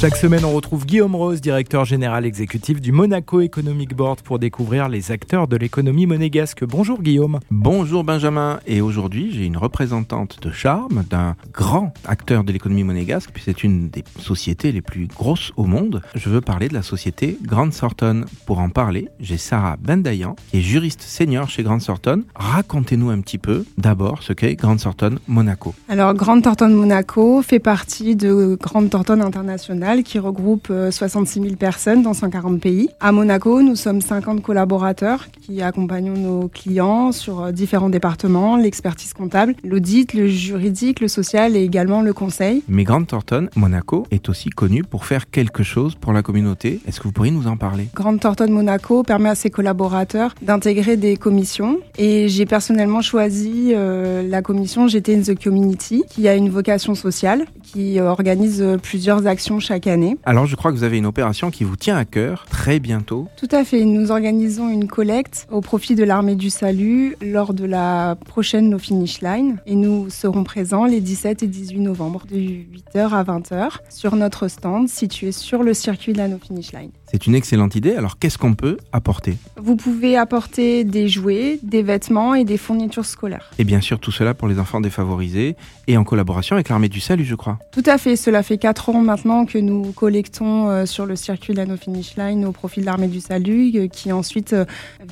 Chaque semaine, on retrouve Guillaume Rose, directeur général exécutif du Monaco Economic Board, pour découvrir les acteurs de l'économie monégasque. Bonjour Guillaume. Bonjour Benjamin. Et aujourd'hui, j'ai une représentante de charme d'un grand acteur de l'économie monégasque, puis c'est une des sociétés les plus grosses au monde. Je veux parler de la société Grant Thornton. Pour en parler, j'ai Sarah Bendayan, qui est juriste senior chez Grant Thornton. Racontez-nous un petit peu d'abord ce qu'est Grant Thornton Monaco. Alors, Grant Thornton Monaco fait partie de Grant Thornton International qui regroupe 66 euh, 000 personnes dans 140 pays. À Monaco, nous sommes 50 collaborateurs qui accompagnons nos clients sur euh, différents départements, l'expertise comptable, l'audit, le juridique, le social et également le conseil. Mais Grant Thornton, Monaco, est aussi connu pour faire quelque chose pour la communauté. Est-ce que vous pourriez nous en parler? Grant Thornton Monaco permet à ses collaborateurs d'intégrer des commissions et j'ai personnellement choisi euh, la commission GT in the Community qui a une vocation sociale, qui organise plusieurs actions chaque année. Alors je crois que vous avez une opération qui vous tient à cœur très bientôt. Tout à fait, nous organisons une collecte au profit de l'armée du salut lors de la prochaine No Finish Line et nous serons présents les 17 et 18 novembre de 8h à 20h sur notre stand situé sur le circuit de la No Finish Line. C'est une excellente idée. Alors, qu'est-ce qu'on peut apporter? Vous pouvez apporter des jouets, des vêtements et des fournitures scolaires. Et bien sûr, tout cela pour les enfants défavorisés et en collaboration avec l'Armée du Salut, je crois. Tout à fait. Cela fait 4 ans maintenant que nous collectons euh, sur le circuit de la No Finish Line au profit de l'Armée du Salut, euh, qui ensuite euh,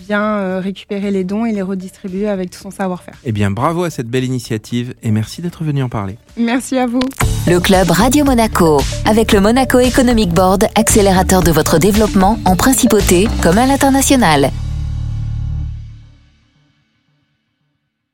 vient récupérer les dons et les redistribuer avec tout son savoir-faire. Eh bien, bravo à cette belle initiative et merci d'être venu en parler. Merci à vous. Le club Radio Monaco, avec le Monaco Economic Board, accélérateur de votre développement en principauté comme à l'international.